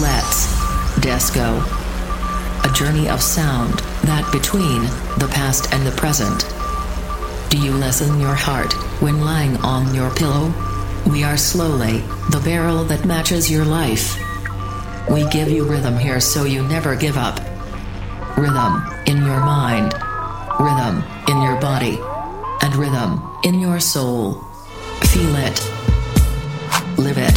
Let's Disco. A journey of sound that between the past and the present. Do you lessen your heart when lying on your pillow? We are slowly the barrel that matches your life. We give you rhythm here so you never give up. Rhythm in your mind, rhythm in your body, and rhythm in your soul. Feel it. Live it.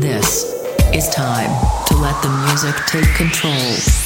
This is time to let the music take control.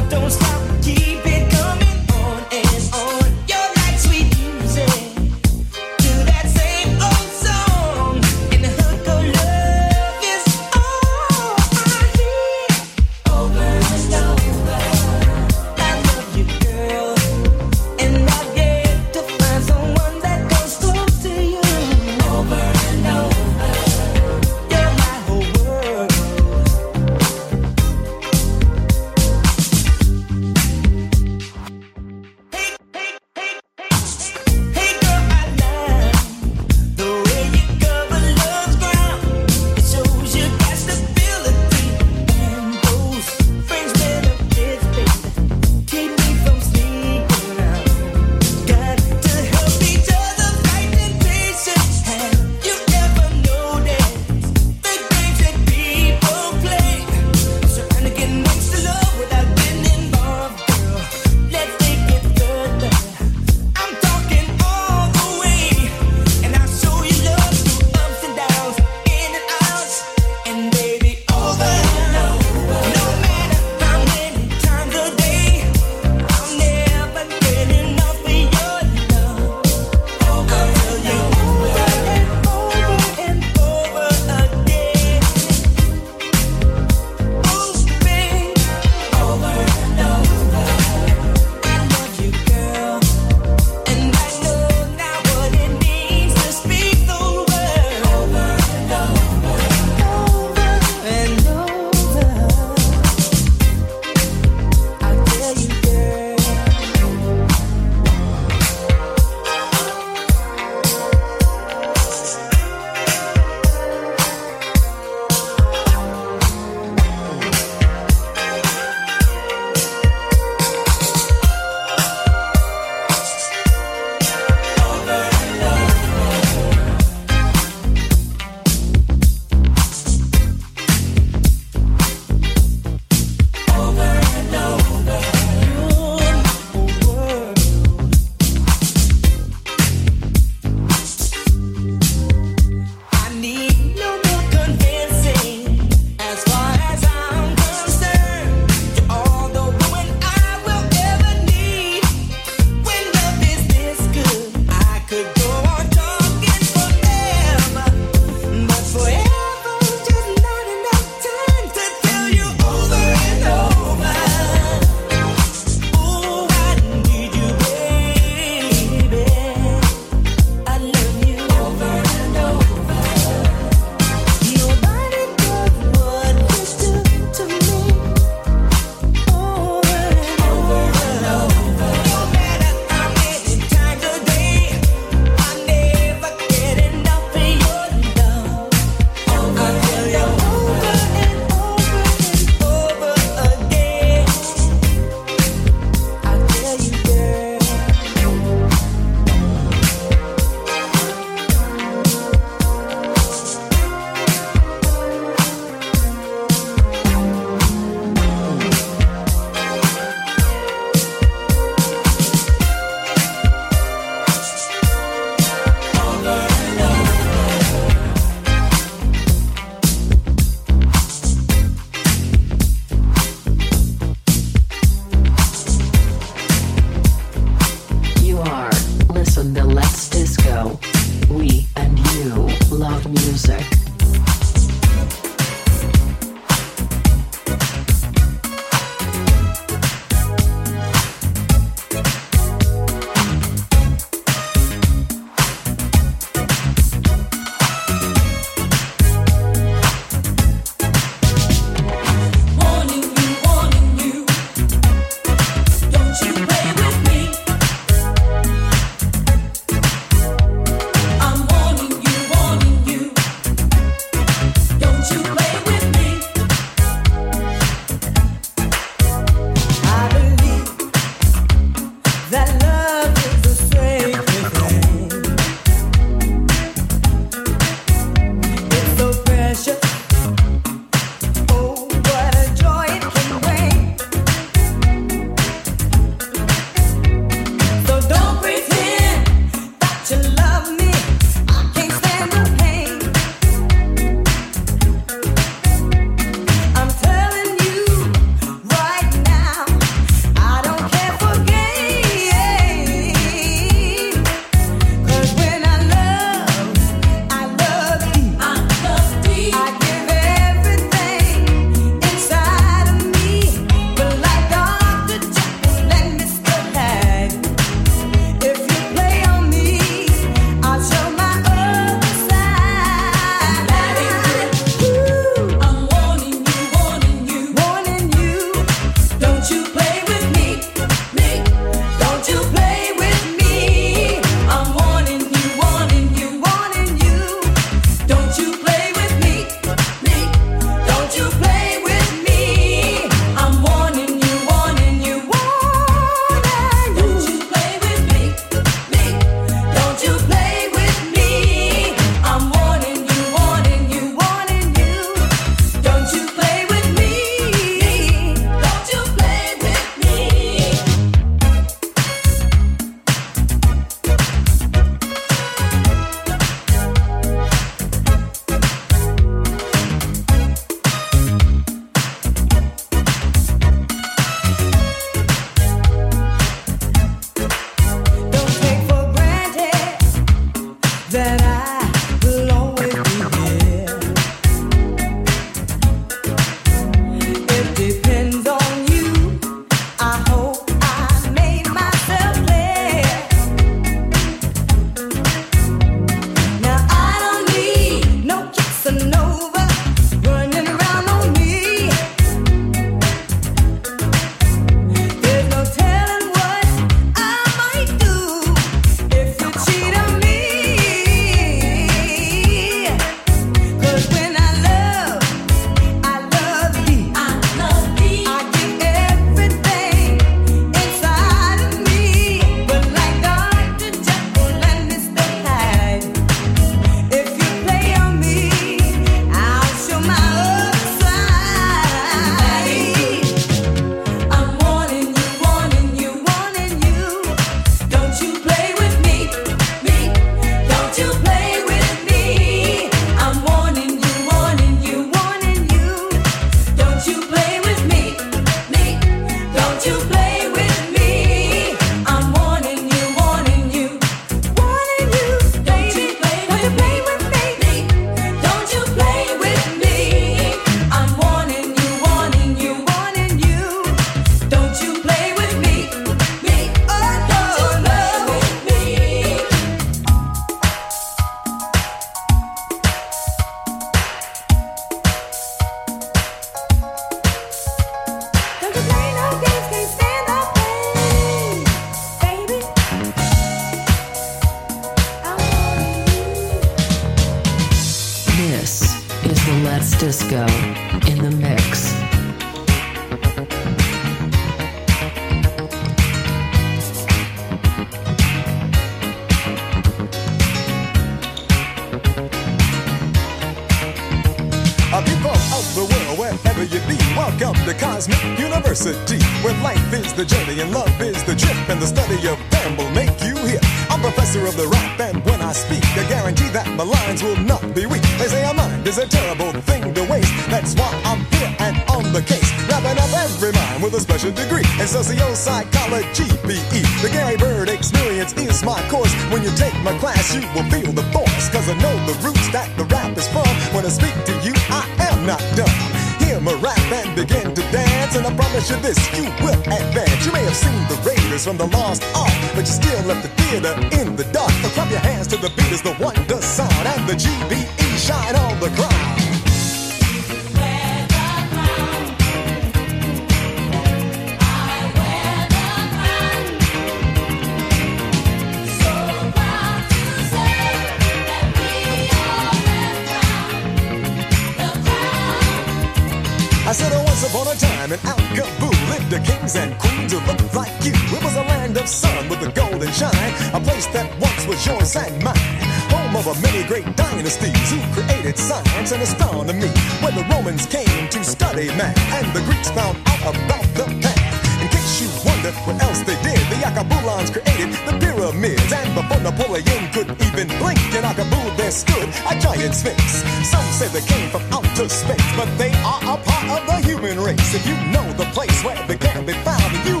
And astronomy, where the Romans came to study math and the Greeks found out about the past. In case you wonder what else they did, the Akabulans created the pyramids. And before Napoleon could even blink, in Akabul there stood a giant sphinx. Some say they came from outer space, but they are a part of the human race. If you know the place where they can be found, you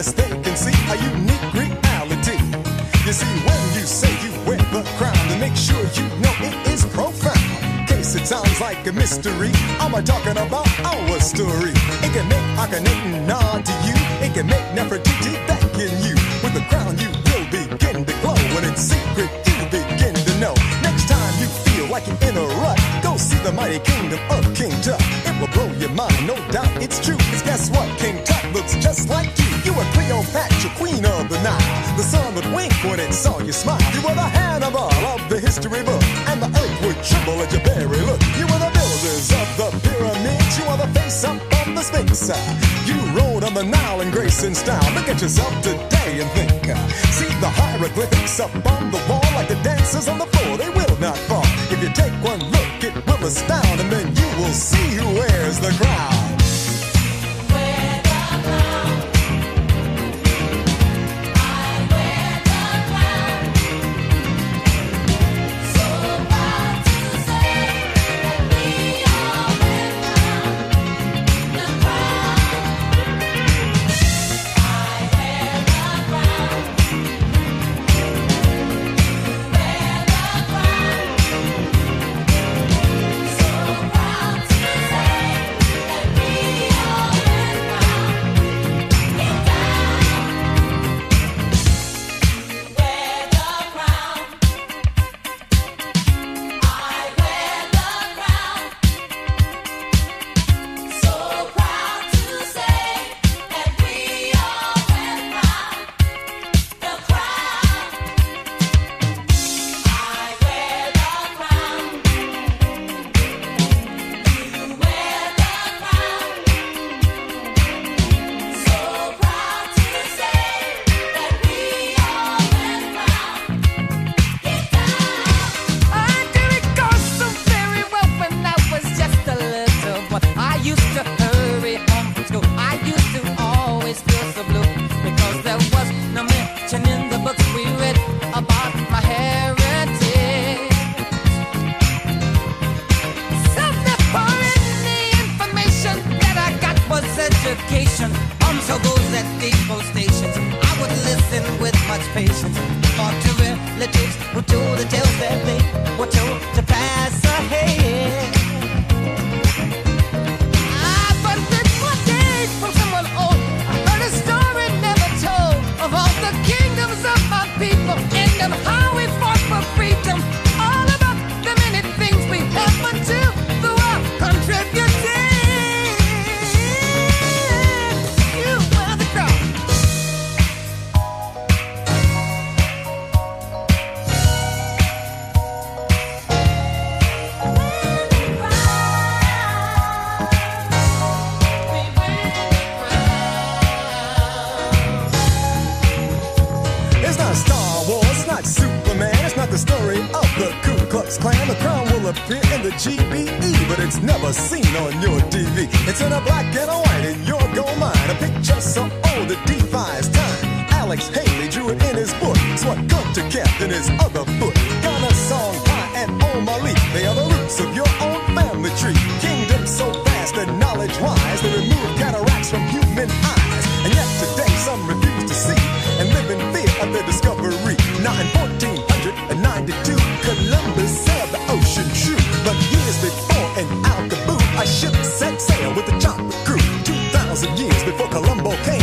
unless they can see a unique reality. You see, when you say you wear the crown, then make sure you know it is profound. Case it sounds like a mystery, I'm talking about our story. It can make Akhenaten nod to you. It can make Nefertiti thanking you. With the crown, you will begin to glow. When it's secret, you begin to know. Next time you feel like you're in a rut, go see the mighty kingdom of King Tut. It will blow your mind, no doubt it's true. Cause guess what? King Tut The sun would wink when it saw you smile. You were the Hannibal of the history book. And the earth would tremble at your very look. You were the builders of the pyramids. You are the face up on the Sphinx. You rode on the Nile in grace and style. Look at yourself today and think. See the hieroglyphics up on the wall like the dancers on the floor. They will not fall. If you take one look, it will astound. And then you will see who wears the crown. Sail with the chocolate crew 2,000 years before Columbo came.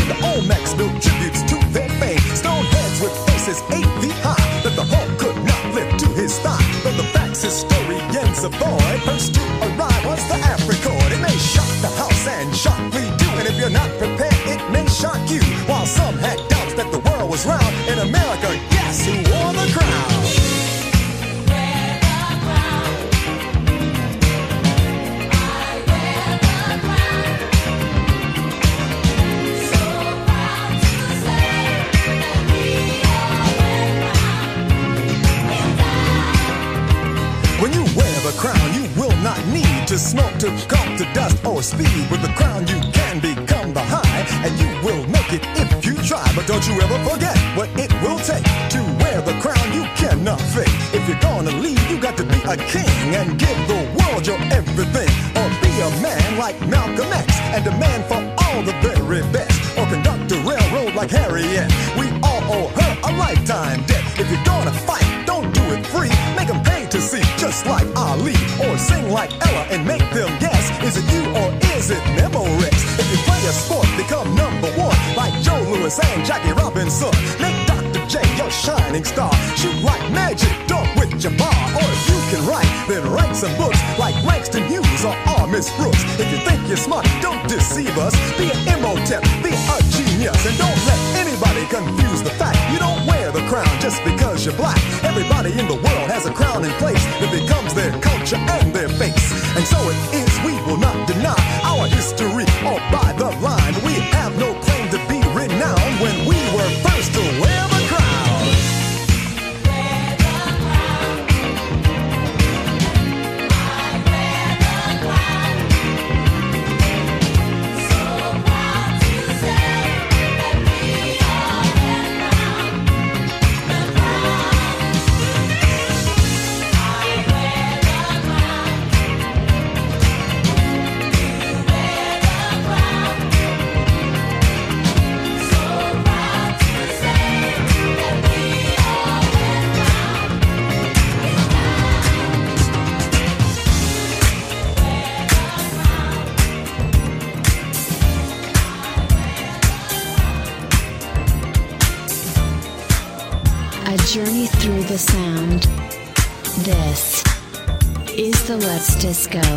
Disco.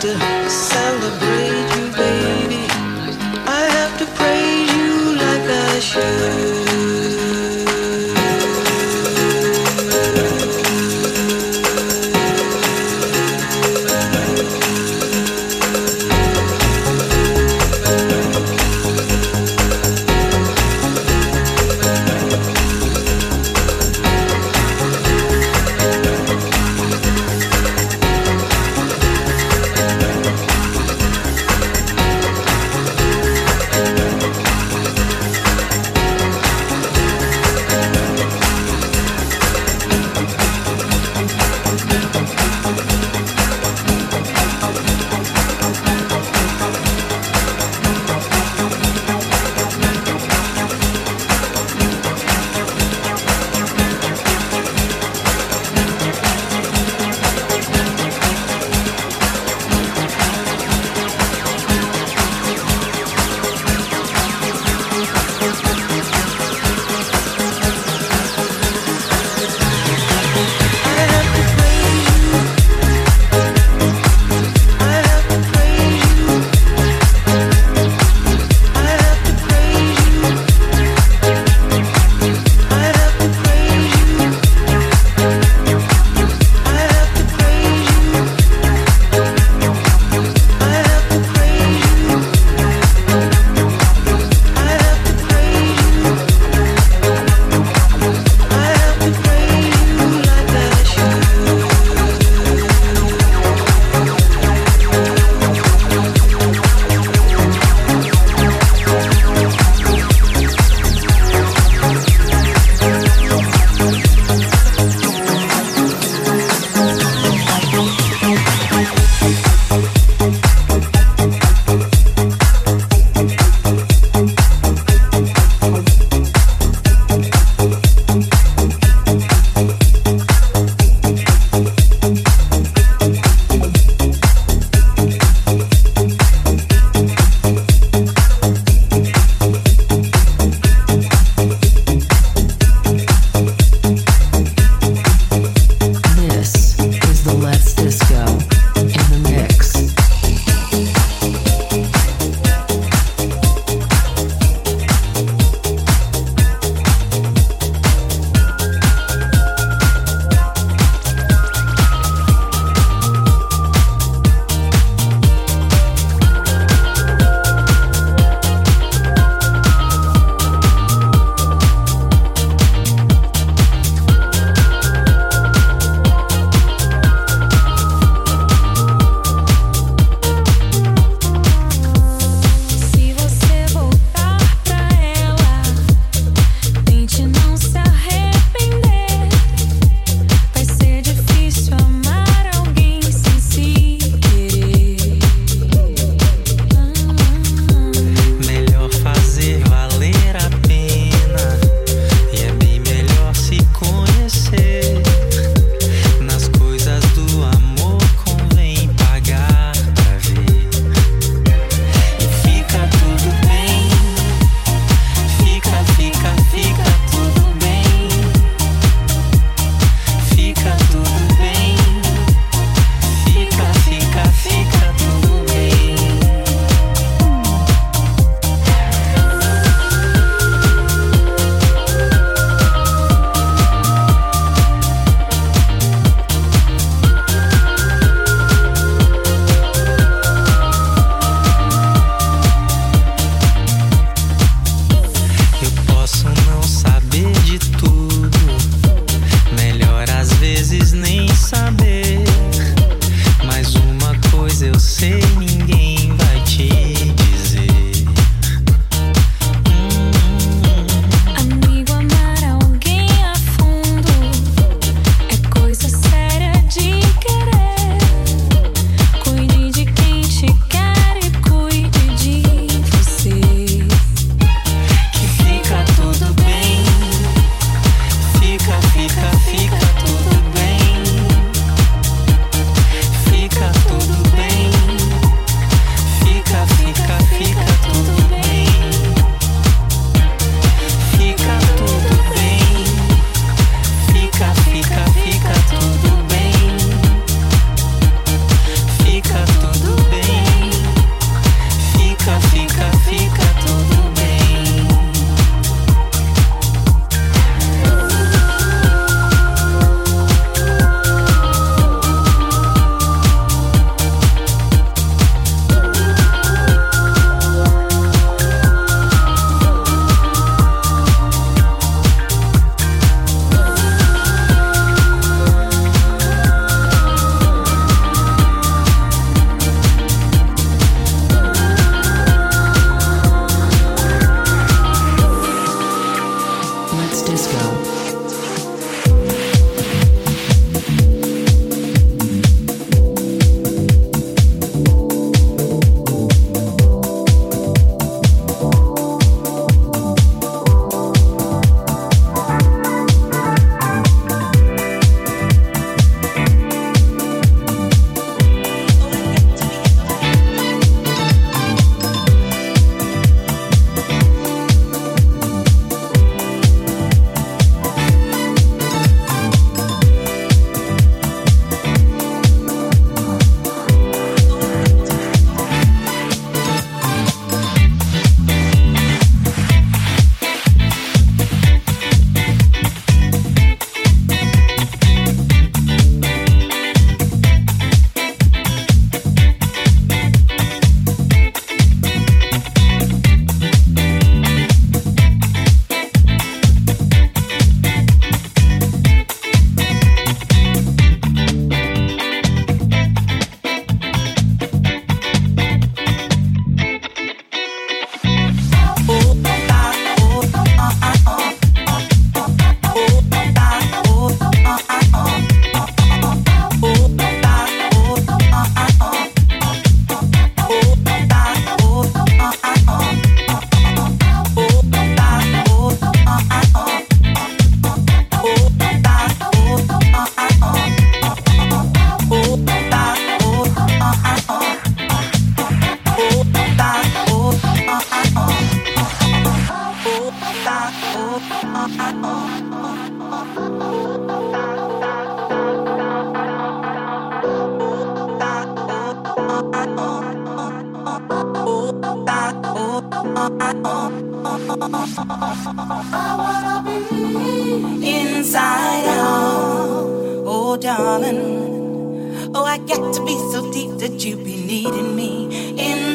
I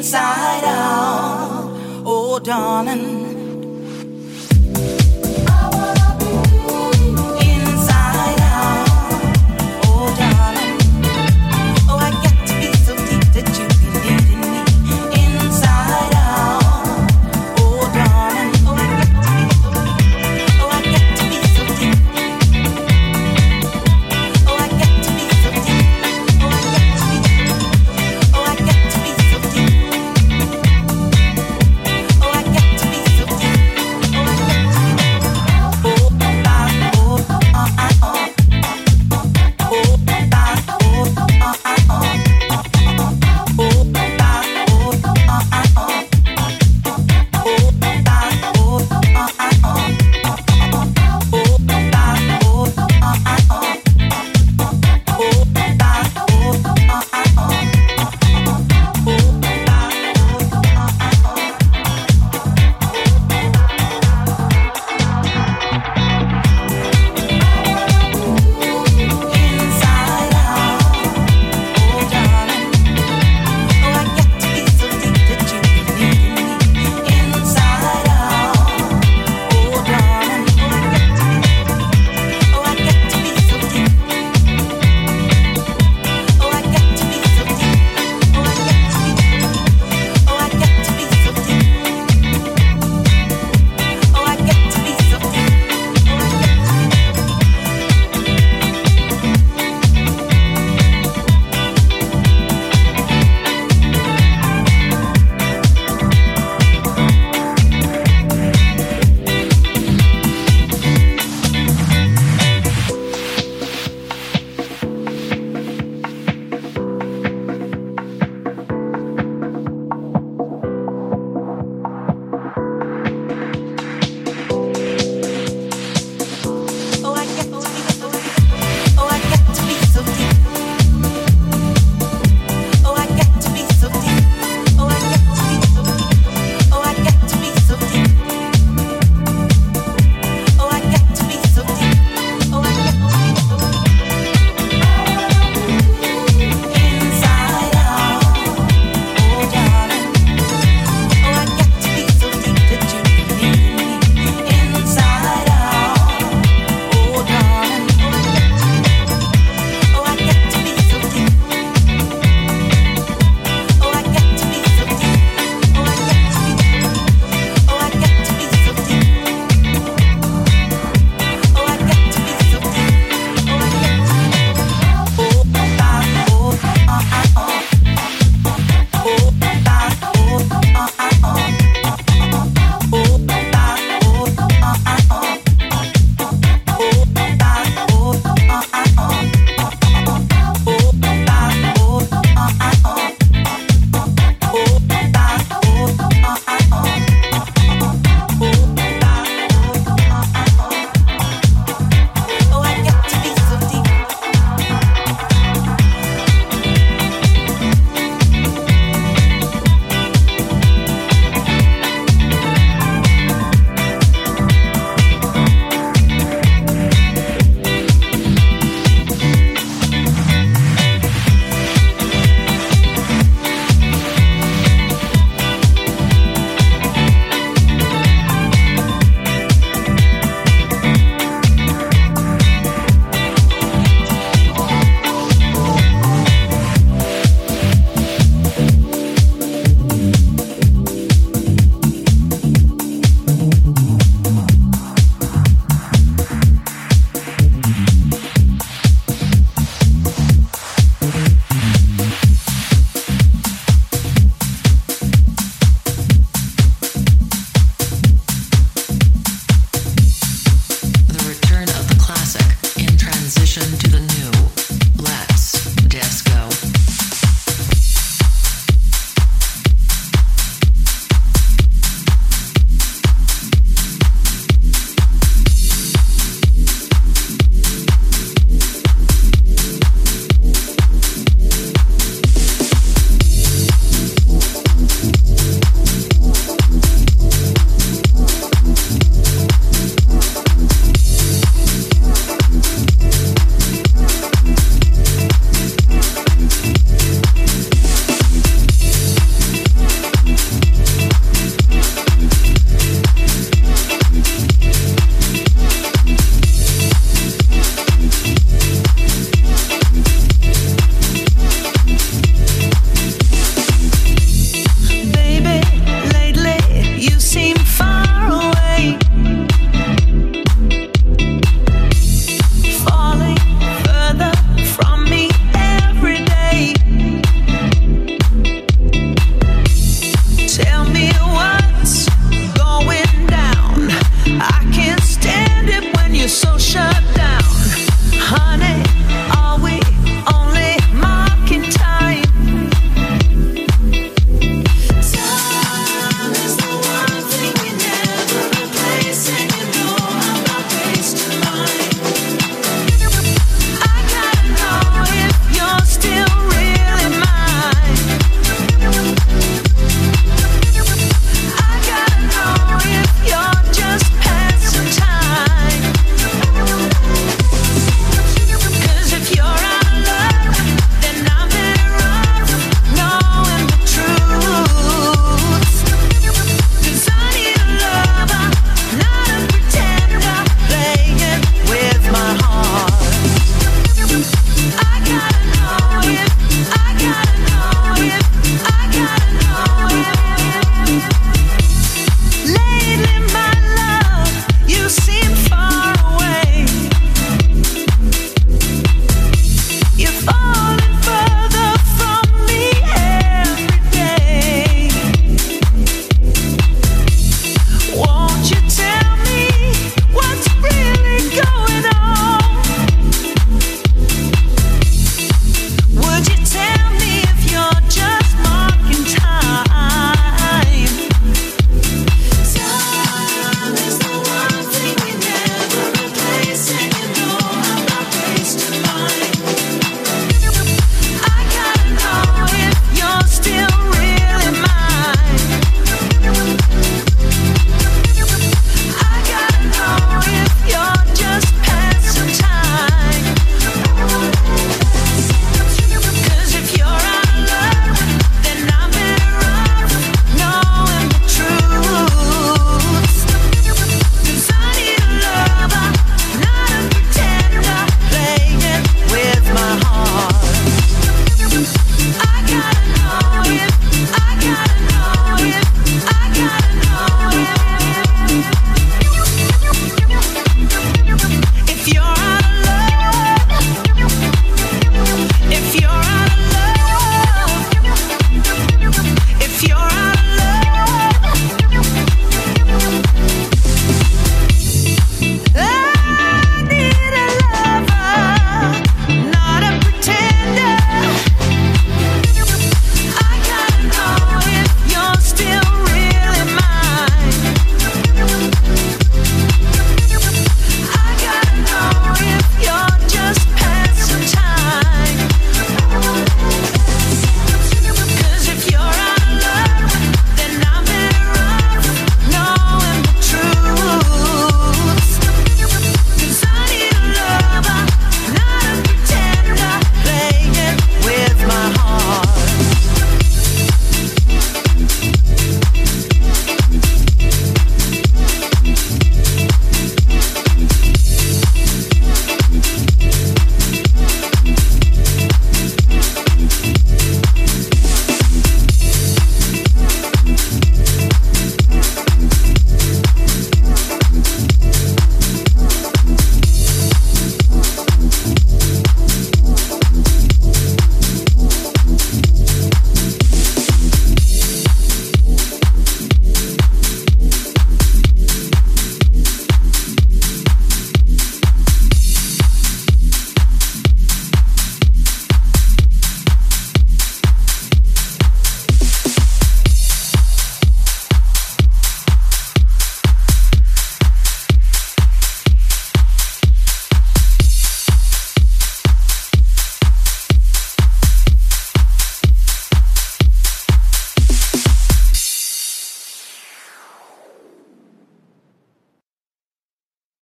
inside out, oh darling.